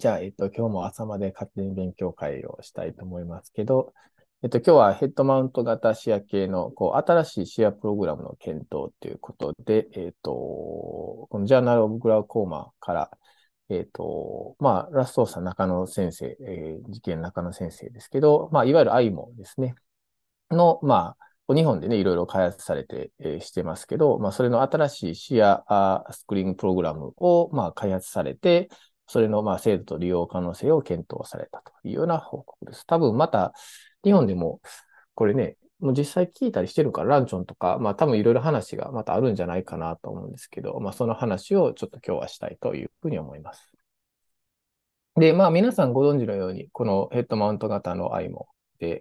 じゃあ、えっと、今日も朝まで勝手に勉強会をしたいと思いますけど、えっと、今日はヘッドマウント型視野系の、こう、新しい視野プログラムの検討ということで、えっと、このジャーナルオブグラウコーマから、えっと、まあ、ラストーさん中野先生、えー、事件中野先生ですけど、まあ、いわゆる IMO ですね、の、まあ、日本でね、いろいろ開発されて、えー、してますけど、まあ、それの新しい視野スクリーンプログラムを、まあ、開発されて、それのまあ制度と利用可能性を検討されたというような報告です。多分また、日本でも、これね、もう実際聞いたりしてるから、ランチョンとか、まあ多分いろいろ話がまたあるんじゃないかなと思うんですけど、まあその話をちょっと今日はしたいというふうに思います。で、まあ皆さんご存知のように、このヘッドマウント型の i も、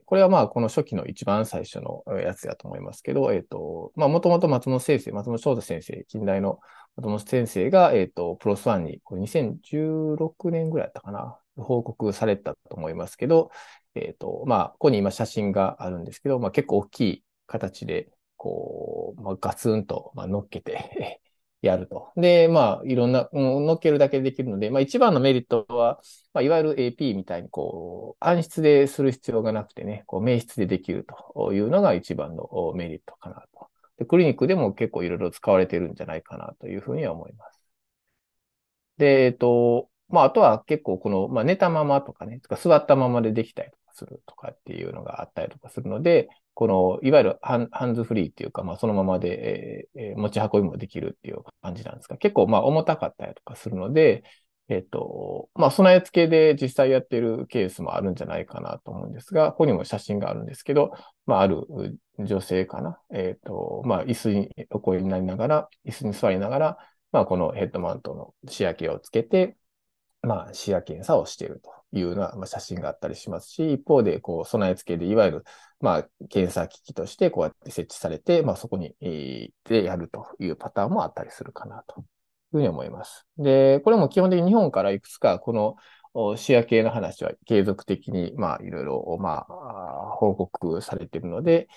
これはまあこの初期の一番最初のやつだと思いますけど、えっ、ー、と、まあもともと松本先生、松本翔太先生、近代の松本先生が、えっ、ー、と、プロスワンに、これ2016年ぐらいだったかな、報告されたと思いますけど、えっ、ー、と、まあ、ここに今写真があるんですけど、まあ結構大きい形で、こう、まあガツンと、ま、乗っけてやると。で、まあ、いろんな、乗っけるだけできるので、まあ、一番のメリットは、まあ、いわゆる AP みたいに、こう、暗室でする必要がなくてね、こう、明室でできるというのが一番のメリットかなと。でクリニックでも結構いろいろ使われてるんじゃないかなというふうには思います。で、えっと、まあ、あとは結構この、まあ、寝たままとかね、とか座ったままでできたりとかするとかっていうのがあったりとかするので、この、いわゆるハンズフリーっていうか、まあ、そのままで、えー、持ち運びもできるっていう感じなんですが、結構、まあ、重たかったりとかするので、えっ、と、まあ、備え付けで実際やってるケースもあるんじゃないかなと思うんですが、ここにも写真があるんですけど、まあ、ある女性かな。えっ、と、まあ、椅子にお声になりながら、椅子に座りながら、まあ、このヘッドマウントの視野系をつけて、まあ、視野検査をしているというような、まあ、写真があったりしますし、一方で、こう、備え付けで、いわゆる、まあ、検査機器として、こうやって設置されて、まあ、そこに、えー、でやるというパターンもあったりするかなというふうに思います。で、これも基本的に日本からいくつかこの視野系の話は継続的に、まあ、いろいろ、まあ、報告されているので、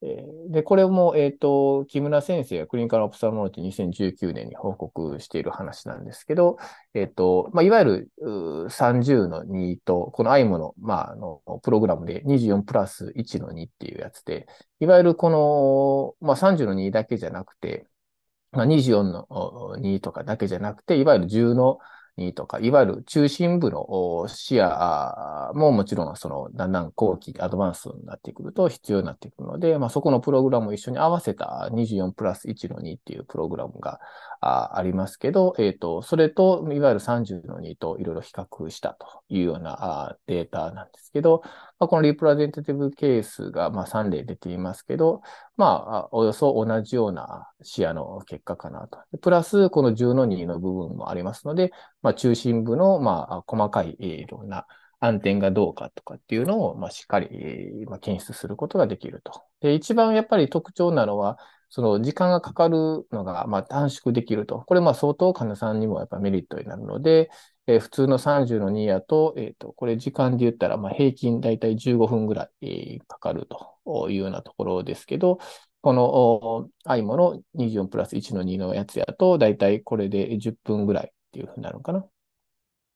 で、これも、えっ、ー、と、木村先生がクリニカルオプサモロジー2019年に報告している話なんですけど、えっ、ー、と、まあ、いわゆる30の2と、この IMO の、まあ、あの、プログラムで24プラス1の2っていうやつで、いわゆるこの、まあ、30の2だけじゃなくて、まあ、24の2とかだけじゃなくて、いわゆる10のとか、いわゆる中心部の視野ももちろん、その、だんだん後期、アドバンスになってくると必要になってくるので、まあ、そこのプログラムを一緒に合わせた24プラス1の2っていうプログラムがありますけど、えっ、ー、と、それと、いわゆる30の2といろいろ比較したというようなデータなんですけど、まあ、このリプレゼンテティブケースが、まあ、3例出ていますけど、まあ、およそ同じような視野の結果かなと。プラス、この10の2の部分もありますので、まあ、中心部の、まあ、細かい、いろんな暗転がどうかとかっていうのを、まあ、しっかり、まあ、検出することができると。で、一番やっぱり特徴なのは、その時間がかかるのが、まあ、短縮できると。これ、まあ、相当患者さんにもやっぱメリットになるので、えー、普通の30の2やと、えっ、ー、と、これ時間で言ったら、まあ、平均だいたい15分ぐらい、えー、かかるというようなところですけど、この IMO の24プラス1の2のやつやと、だいたいこれで10分ぐらいっていうふうになるのかな。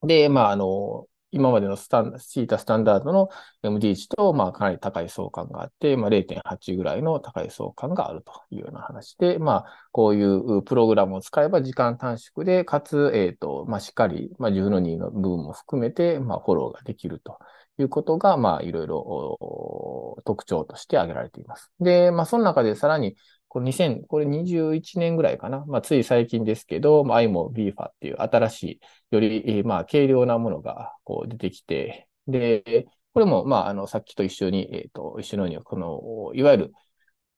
で、まあ、あの、今までのスタン、シータスタンダードの MD 値と、まあ、かなり高い相関があって、まあ、0.8ぐらいの高い相関があるというような話で、まあ、こういうプログラムを使えば時間短縮で、かつ、えっ、ー、と、まあ、しっかり、まあ、10の2の部分も含めて、まあ、フォローができるということが、まあ、いろいろ特徴として挙げられています。で、まあ、その中でさらに、これ2000、これ21年ぐらいかな。まあ、つい最近ですけど、まあ、IMO BFA っていう新しい、より、まあ、軽量なものが、こう、出てきて、で、これも、まあ、あの、さっきと一緒に、えっ、ー、と、一緒のように、この、いわゆる、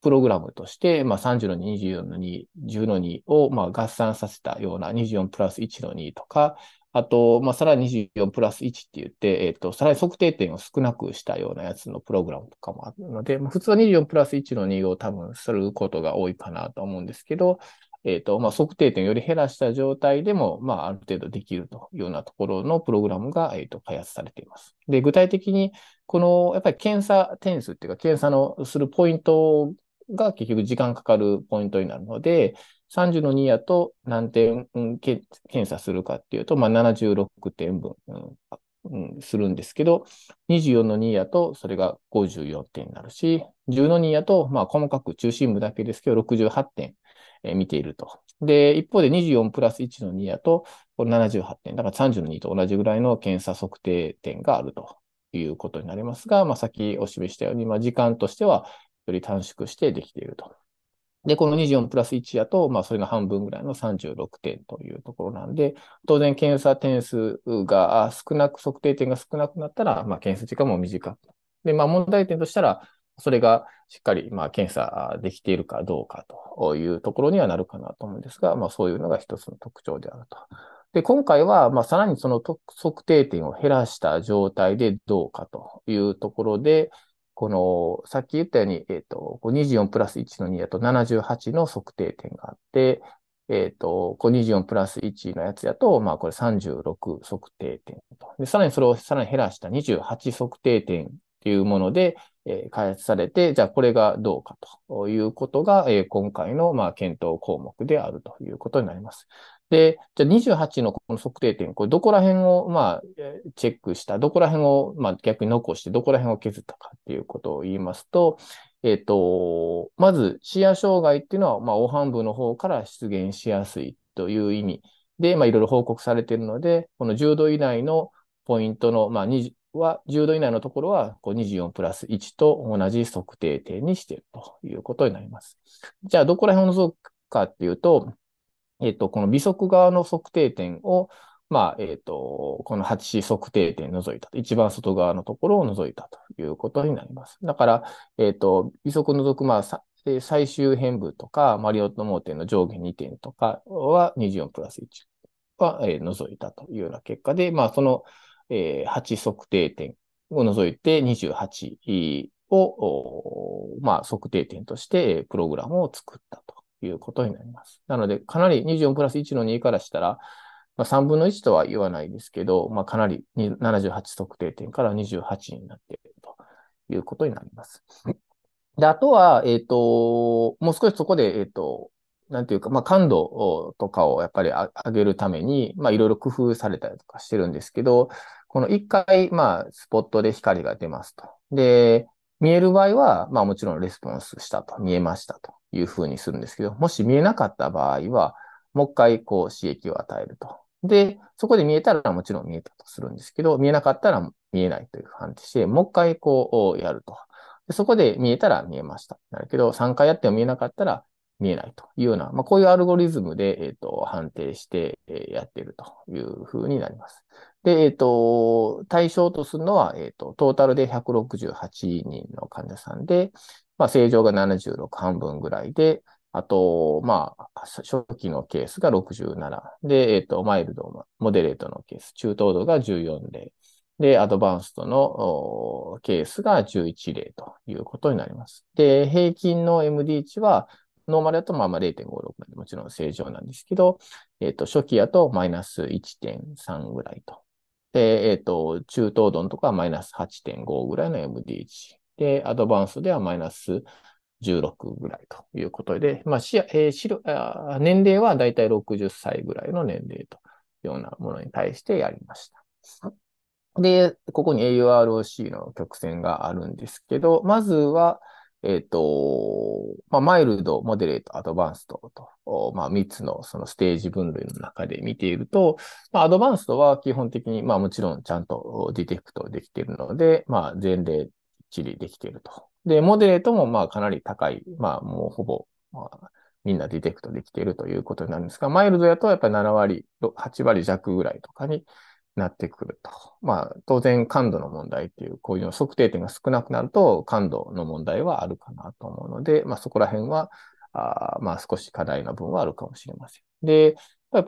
プログラムとして、まあ、30の2、24の2、10の2を、まあ、合算させたような24プラス1の2とか、あと、まあ、さらに24プラス1って言って、えっ、ー、と、さらに測定点を少なくしたようなやつのプログラムとかもあるので、まあ、普通は24プラス1の2を多分することが多いかなと思うんですけど、えっ、ー、と、まあ、測定点をより減らした状態でも、まあ、ある程度できるというようなところのプログラムが、えっ、ー、と、開発されています。で、具体的に、この、やっぱり検査点数っていうか、検査のするポイントが結局時間かかるポイントになるので、30の2やと何点、検査するかっていうと、まあ、76点分、うん、するんですけど、24の2やとそれが54点になるし、10の2やと、まあ、細かく中心部だけですけど、68点、え見ていると。で、一方で24プラス1の2やと、これ78点。だから30の2と同じぐらいの検査測定点があるということになりますが、まあ、先お示したように、まあ、時間としてはより短縮してできていると。で、この24プラス1やと、まあ、それの半分ぐらいの36点というところなんで、当然検査点数が少なく、測定点が少なくなったら、まあ、検査時間も短く。で、まあ、問題点としたら、それがしっかり、まあ、検査できているかどうかというところにはなるかなと思うんですが、まあ、そういうのが一つの特徴であると。で、今回は、まあ、さらにその測定点を減らした状態でどうかというところで、この、さっき言ったように、えっ、ー、と、24プラス1の2だと78の測定点があって、えっ、ー、と、24プラス1のやつやと、まあこれ36測定点と。で、さらにそれをさらに減らした28測定点っていうもので、えー、開発されて、じゃあこれがどうかということが、えー、今回の、まあ、検討項目であるということになります。で、じゃあ28のこの測定点、これどこら辺を、まあ、チェックした、どこら辺を、まあ、逆に残して、どこら辺を削ったかっていうことを言いますと、えっ、ー、と、まず、視野障害っていうのは、まあ、黄斑部の方から出現しやすいという意味で、まあ、いろいろ報告されているので、この10度以内のポイントの、まあ、20は、10度以内のところは、こう24プラス1と同じ測定点にしているということになります。じゃあ、どこら辺を除くかっていうと、えっ、と、この微速側の測定点を、まあ、えっ、と、この 8C 測定点除いたと。一番外側のところを除いたということになります。だから、えっ、と、微速除く、まあ、最終変部とか、マリオット盲点の上下2点とかは24プラス1は、えー、除いたというような結果で、まあ、その、えー、8測定点を除いて28を、まあ、測定点としてプログラムを作ったと。いうことになります。なので、かなり24プラス1の2からしたら、まあ、3分の1とは言わないですけど、まあ、かなり78測定点から28になっているということになります。で、あとは、えっ、ー、と、もう少しそこで、えっ、ー、と、なんていうか、まあ、感度とかをやっぱり上げるために、まあ、いろいろ工夫されたりとかしてるんですけど、この一回、まあ、スポットで光が出ますと。で、見える場合は、まあもちろんレスポンスしたと、見えましたというふうにするんですけど、もし見えなかった場合は、もう一回こう刺激を与えると。で、そこで見えたらもちろん見えたとするんですけど、見えなかったら見えないという感じして、もう一回こうやると。でそこで見えたら見えました。なるけど、3回やっても見えなかったら見えないというような、まあ、こういうアルゴリズムで、え、ー、と、判定して、えやっているというふうになります。で、えっ、ー、と、対象とするのは、えっ、ー、と、トータルで168人の患者さんで、まあ、正常が76半分ぐらいで、あと、まあ、初期のケースが67。で、えっ、と、マイルド、モデレートのケース、中等度が14例。で、アドバンストのケースが11例ということになります。で、平均の MD 値は、ノーマルだとまあまあ0.56でもちろん正常なんですけど、えっ、ー、と、初期だとマイナス1.3ぐらいとで、えっ、ー、と、中等度のとかはマイナス8.5ぐらいの MD 値。で、アドバンスではマイナス16ぐらいということで、まあ、しえー、あ年齢はだいたい60歳ぐらいの年齢というようなものに対してやりました。で、ここに AUROC の曲線があるんですけど、まずは、えっ、ー、と、まあ、マイルド、モデレート、アドバンストと、まあ、3つのそのステージ分類の中で見ていると、まあ、アドバンストは基本的に、まあ、もちろんちゃんとディテクトできているので、まあ、前例きっちりできていると。で、モデレートも、まあ、かなり高い、まあ、もうほぼ、まあ、みんなディテクトできているということになるんですが、マイルドやとやっぱり7割、8割弱ぐらいとかになってくると。まあ、当然感度の問題っていう、こういうの測定点が少なくなると感度の問題はあるかなと思うので、まあそこら辺は、あまあ少し課題の分はあるかもしれません。で、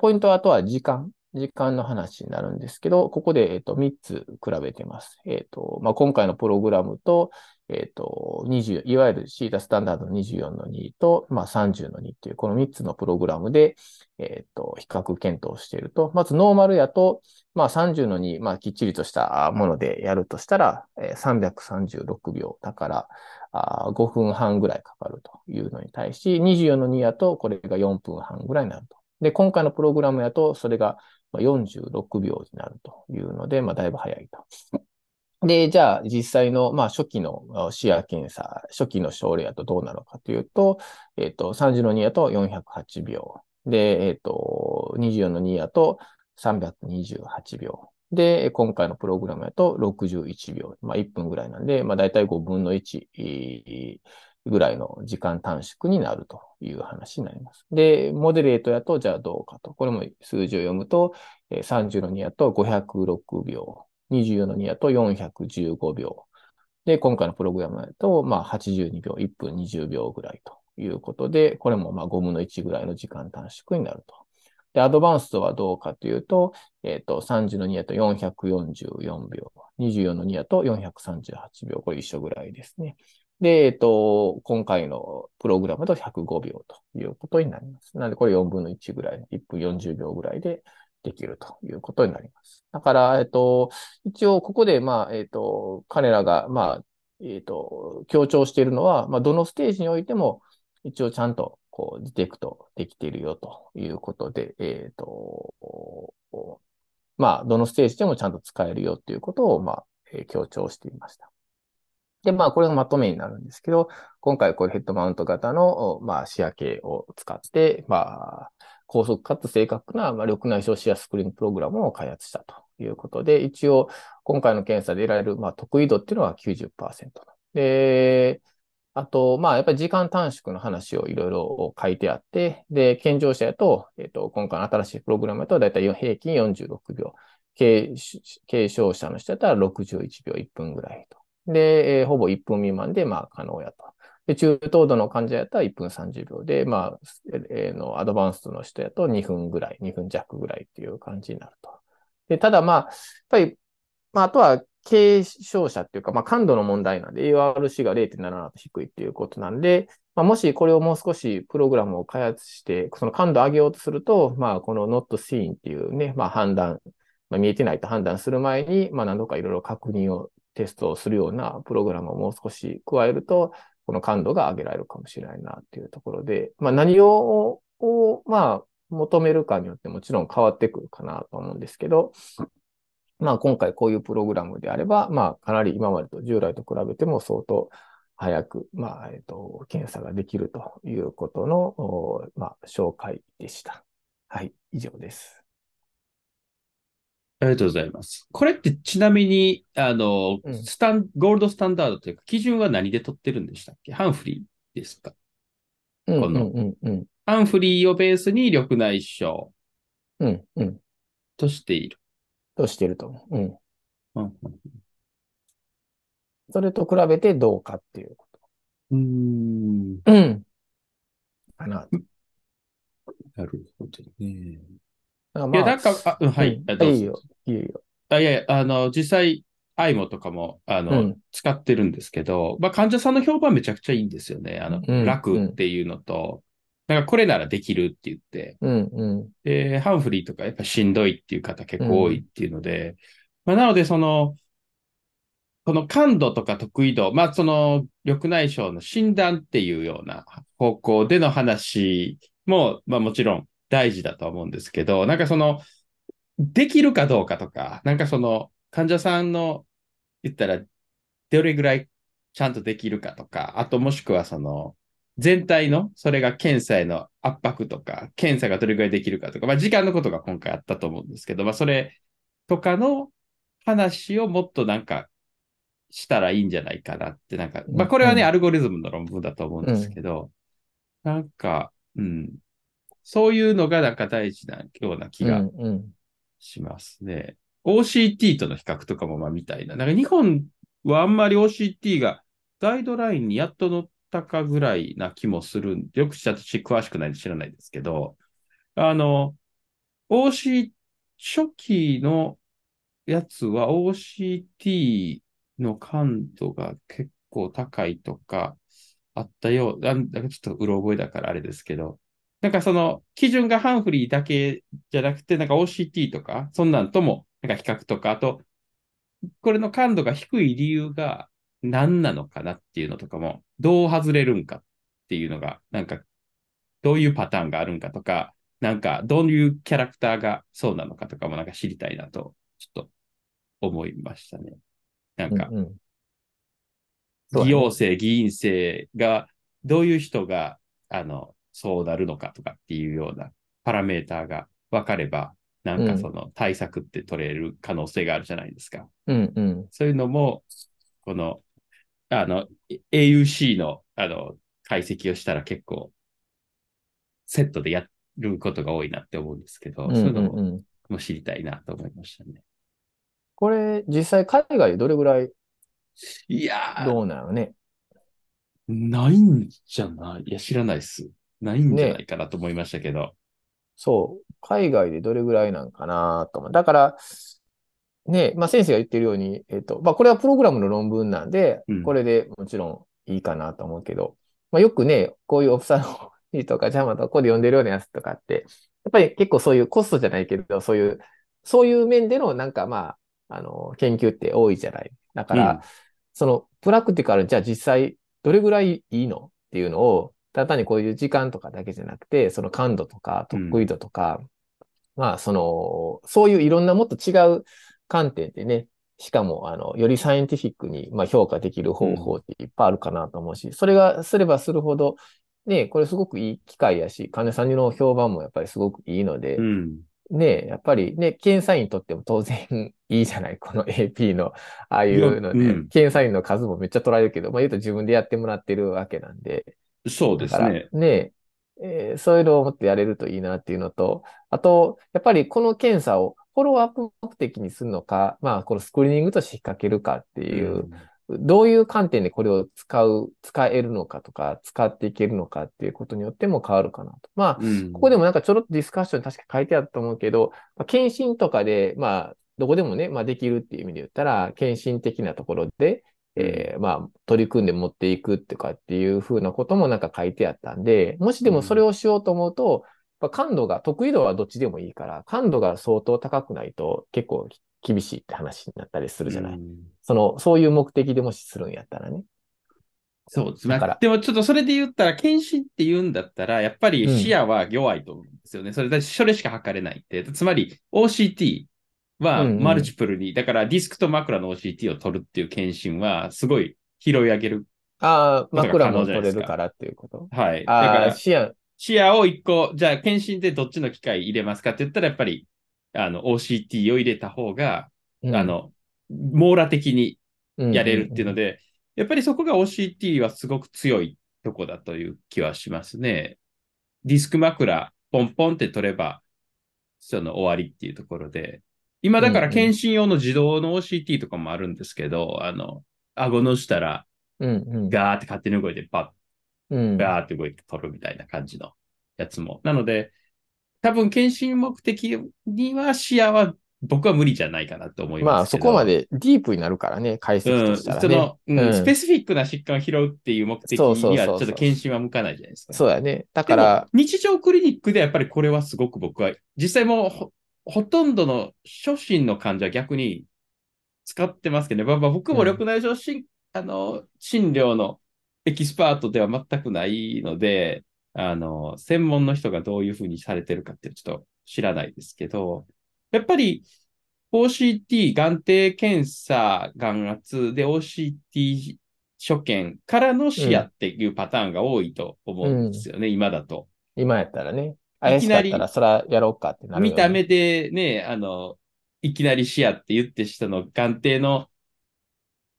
ポイントはあとは時間。時間の話になるんですけど、ここで、えっと、3つ比べてます。えっと、まあ、今回のプログラムと、えっ、と、20、いわゆるシータスタンダード24の2と、まあ、30の2っていう、この3つのプログラムで、えっ、と、比較検討していると。まず、ノーマルやと、まあ、30の2、まあ、きっちりとしたものでやるとしたら、えー、336秒。だから、あ5分半ぐらいかかるというのに対し、24の2やと、これが4分半ぐらいになると。で、今回のプログラムやと、それが46秒になるというので、まあ、だいぶ早いと。で、じゃあ、実際の、まあ、初期の視野検査、初期の症例やとどうなのかというと、えっ、ー、と、30の2やと408秒。で、えっ、ー、と、24の2やと328秒。で、今回のプログラムやと61秒。まあ、1分ぐらいなんで、まあ、だいたい5分の1ぐらいの時間短縮になるという話になります。で、モデレートやと、じゃあどうかと。これも数字を読むと、30の2やと506秒。24の2やと415秒。で、今回のプログラムだと、まあ、82秒、1分20秒ぐらいということで、これもまあ5分の1ぐらいの時間短縮になると。で、アドバンストはどうかというと、えっ、ー、と、30の2やと444秒、24の2やと438秒、これ一緒ぐらいですね。で、えっ、と、今回のプログラムだと105秒ということになります。なので、これ4分の1ぐらい、1分40秒ぐらいでできるということになります。だから、えっと、一応ここで、まあ、えっと、彼らが、まあ、えっと、強調しているのは、まあ、どのステージにおいても、一応ちゃんと、こう、ディテクトできているよということで、えっと、まあ、どのステージでもちゃんと使えるよということを、まあ、強調していました。で、まあ、これがまとめになるんですけど、今回これヘッドマウント型の、まあ、視野系を使って、まあ、高速かつ正確な、まあ、緑内障視野スクリーンプログラムを開発したということで、一応、今回の検査で得られる、まあ、得意度っていうのは90%で、あと、まあ、やっぱり時間短縮の話をいろいろ書いてあって、で、健常者やと、えっ、と、今回の新しいプログラムだと、だいたい平均46秒。軽軽症者の人だったら61秒1分ぐらいと。で、えー、ほぼ1分未満で、まあ、可能やと。で、中等度の患者やったら1分30秒で、まあ、えー、の、アドバンストの人やと2分ぐらい、2分弱ぐらいっていう感じになると。で、ただまあ、やっぱり、まあ、あとは、軽症者っていうか、まあ、感度の問題なんで、ARC が0.77と低いっていうことなんで、まあ、もしこれをもう少しプログラムを開発して、その感度を上げようとすると、まあ、この not seen っていうね、まあ、判断、まあ、見えてないと判断する前に、まあ、何度かいろいろ確認を、テストをするようなプログラムをもう少し加えると、この感度が上げられるかもしれないなっていうところで、まあ、何を、をまあ、求めるかによってもちろん変わってくるかなと思うんですけど、まあ今回こういうプログラムであれば、まあかなり今までと従来と比べても相当早く、まあ、えっ、と、検査ができるということの、まあ、紹介でした。はい、以上です。ありがとうございます。これってちなみに、あの、うん、スタン、ゴールドスタンダードというか、基準は何で取ってるんでしたっけ？ハンフリーですか？この、うんうん、ハンフリーをベースに緑内障。うんうん。としている。としていると思う。うん。うん、それと比べてどうかっていうこと。うん。うん。かな。なるほどね。まあ、いや、なんか、あ、うん、はい。うん、いいよ、いいよ。あいやいや、あの、実際、アイモとかも、あの、うん、使ってるんですけど、まあ、患者さんの評判めちゃくちゃいいんですよね。あの、うん、楽っていうのと、なんかこれならできるって言って、うんうん、で、ハンフリーとかやっぱしんどいっていう方結構多いっていうので、まあ、なのでその、この感度とか得意度、まあその緑内障の診断っていうような方向での話も、まあもちろん大事だと思うんですけど、なんかその、できるかどうかとか、なんかその、患者さんの言ったら、どれぐらいちゃんとできるかとか、あともしくはその、全体の、それが検査への圧迫とか、検査がどれぐらいできるかとか、まあ時間のことが今回あったと思うんですけど、まあそれとかの話をもっとなんかしたらいいんじゃないかなって、なんか、まあこれはね、うん、アルゴリズムの論文だと思うんですけど、うん、なんか、うん、そういうのがなんか大事なような気がしますね。うんうん、OCT との比較とかもまあみたいな。なんか日本はあんまり OCT がガイドラインにやっと載ったかぐらいな気もするんで、よく私詳しくないんで知らないですけど、あの、OC、初期のやつは OCT の感度が結構高いとかあったよう、なんかちょっとうろ覚えだからあれですけど、なんかその基準がハンフリーだけじゃなくて、なんか OCT とか、そんなんともなんか比較とか、あと、これの感度が低い理由が何なのかなっていうのとかも、どう外れるんかっていうのが、なんか、どういうパターンがあるんかとか、なんか、どういうキャラクターがそうなのかとかもなんか知りたいなと、ちょっと思いましたね。なんか、うんうんそうだね議王生、議員生が、どういう人が、あの、そうなるのかとかっていうようなパラメーターが分かれば、なんかその対策って取れる可能性があるじゃないですか。うんうん。そういうのも、この、あの、AUC の、あの、解析をしたら結構、セットでやることが多いなって思うんですけど、うんそういうのもうんうんも知りたいなと思いましたね。これ、実際海外でどれぐらいいやー、どうなのね？ないんじゃない？いや、知らないです。ないんじゃないかなと思いましたけど。そう。海外でどれぐらいなんかなと思う。だから、ね、まあ先生が言ってるように、えっと、まあこれはプログラムの論文なんでうん、これでもちろんいいかなと思うけど、まあよくね、こういうオフサローとかジャマとかここで読んでるようなやつとかって、やっぱり結構そういうコストじゃないけど、そういう、そういう面でのなんかまあ、あの、研究って多いじゃない。だから、うんそのプラクティカル、じゃあ実際どれぐらいいいのっていうのを、ただ単にこういう時間とかだけじゃなくて、その感度とか得意度とか、まあその、そういういろんなもっと違う観点でね、しかも、あの、よりサイエンティフィックに、まあ、評価できる方法っていっぱいあるかなと思うし、それがすればするほど、ね、これすごくいい機会やし、患者さんの評判もやっぱりすごくいいので、うん。ね、やっぱりね、検査員にとっても当然いいじゃないこの AP の、ああいうのね、いやうん。検査員の数もめっちゃ取られるけど、まあ言うと自分でやってもらってるわけなんで、そうですね。ね、えーそういうのをもっとやれるといいなっていうのと、あと、やっぱりこの検査をフォローアップ目的にするのか、まあこのスクリーニングとして引っ掛けるかっていう、どういう観点でこれを使う、使えるのかとか、使っていけるのかっていうことによっても変わるかなと。まあ、うん。ここでもなんかちょろっとディスカッション確か書いてあったと思うけど、まあ、検診とかで、まあ、どこでもね、まあできるっていう意味で言ったら、検診的なところで、えーまあ、取り組んで持っていくってかっていうふうなこともなんか書いてあったんで、もしでもそれをしようと思うと、やっぱ感度が、得意度はどっちでもいいから、感度が相当高くないと結構厳しいって話になったりするじゃない。うんその、そういう目的でもしするんやったらね。そうです。だからまあ、でもちょっとそれで言ったら、検診って言うんだったら、やっぱり視野は弱いと思うんですよね。それだそれしか測れないって。つまり OCT はうんうんマルチプルに、だからディスクと枕の OCT を取るっていう検診は、すごい拾い上げる。ああ、枕も取れるからっていうこと？はい。だから視野、視野を一個、じゃあ検診でどっちの機械入れますかって言ったら、やっぱり、あの、OCT を入れた方が、うんあ、の、網羅的にやれるっていうので、で、やっぱりそこが OCT はすごく強いとこだという気はしますね。ディスク枕、ポンポンって取れば、その終わりっていうところで、今だからうんうん検診用の自動の OCT とかもあるんですけど、あの、顎の下らうんうん。ガーって勝手に動いてパうんッ、ガーって動いて取るみたいな感じのやつも。なので、多分検診目的には視野は僕は無理じゃないかなと思いまあ、ますけど。そこまでディープになるからね、解析うん、としたらね。その、うんうんスペシフィックな疾患を拾うっていう目的にはちょっと検診は向かないじゃないですか。そうやね。だから、日常クリニックでやっぱりこれはすごく僕は、実際もうほほとんどの初診の患者は逆に使ってますけどね。まあまあ僕も緑内障診、あの、診療のエキスパートでは全くないので、あの、専門の人がどういうふうにされてるかってちょっと知らないですけど、やっぱり OCT、眼底検査、眼圧で OCT 所見からの視野っていうパターンが多いと思うんですよね、今だと。今やったらね、い怪しかきなりったらそらやろうかってなるよね見た目でね、あの、いきなり視野って言ってしたの眼底の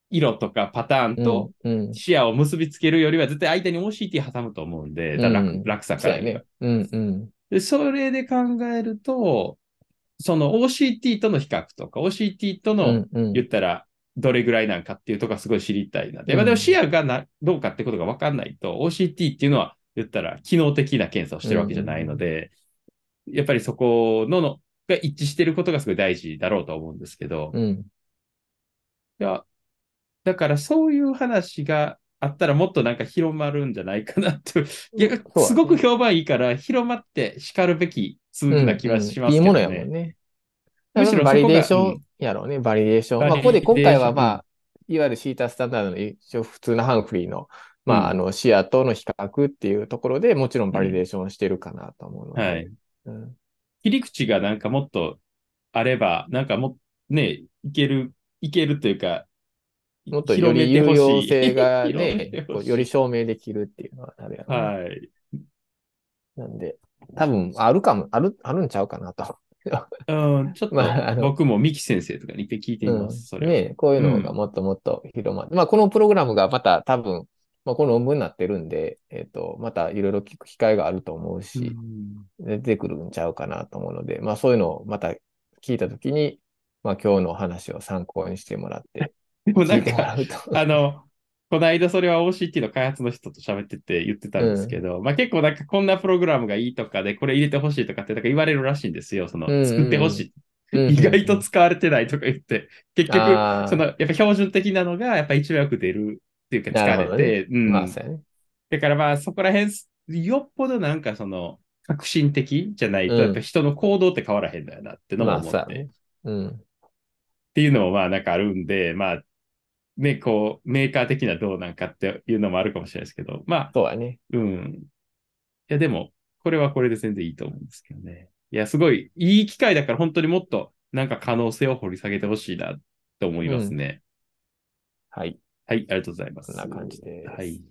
色とかパターンと。視野を結びつけるよりは絶対間に OCT 挟むと思うんで、うん楽さからね。うん、うん。で、それで考えると、その OCT との比較とか、OCT とうの。言ったらどれぐらいなんかっていうところがすごい知りたいなで、でも視野がなどうかってことが分かんないと、OCT っていうのは言ったら機能的な検査をしてるわけじゃないので、やっぱりそこののが一致してることがすごい大事だろうと思うんですけど、うん。いや、だからそういう話があったらもっとなんか広まるんじゃないかなって。うだねすごく評判いいから広まって然るべきツールな気はしますけどね。いいものやもんね。むしろバリデーションやろうね、バリデーション。まあ、ここで今回はまあ、いわゆる SITA スタンダードの一応普通のハンフリーの、まあ、あの、視野との比較っていうところでもちろんバリデーションしてるかなと思うので。はい。うん切り口がなんかもっとあれば、なんかもね、いける、いけるというか、もっとより有用性がね て、ほしいこうより証明できるっていうのはあるやろね、はい。なんで、多分、あるかも、ある、あるんちゃうかなと。うん、ちょっと まあ僕も三木先生とかに一回聞いてみうんます、それは。ねこういうのがもっともっと広まって、まあ、このプログラムがまた多分、まあ、この論文になってるんで、えっ、と、またいろいろ聞く機会があると思うし、うん出てくるんちゃうかなと思うので、まあ、そういうのをまた聞いたときに、まあ、今日の話を参考にしてもらって、でもなんか。あの、この間それは OCT の開発の人と喋ってて言ってたんですけど、まあ結構なんかこんなプログラムがいいとかで、これ入れてほしいとかってなんか言われるらしいんですよ。そのうんうんうん作ってほしい。うん意外と使われてないとか言って、結局、そのやっぱ標準的なのがやっぱ一番よく出るっていうか疲れて、うん。まあ、そうやね。だからまあそこら辺、よっぽどなんかその革新的じゃないと、うんやっぱ人の行動って変わらへんだよなってのもまあ、思って。そうやね。うん。っていうのもまあなんかあるんで、まあ、ね、こう、メーカー的などうなんかっていうのもあるかもしれないですけど、まあ、そうやね。うん。いや、でも、これはこれで全然いいと思うんですけどね。いや、すごい、いい機会だから本当にもっとなんか可能性を掘り下げてほしいなと思いますね。はい。はい、ありがとうございます。こんな感じですはい。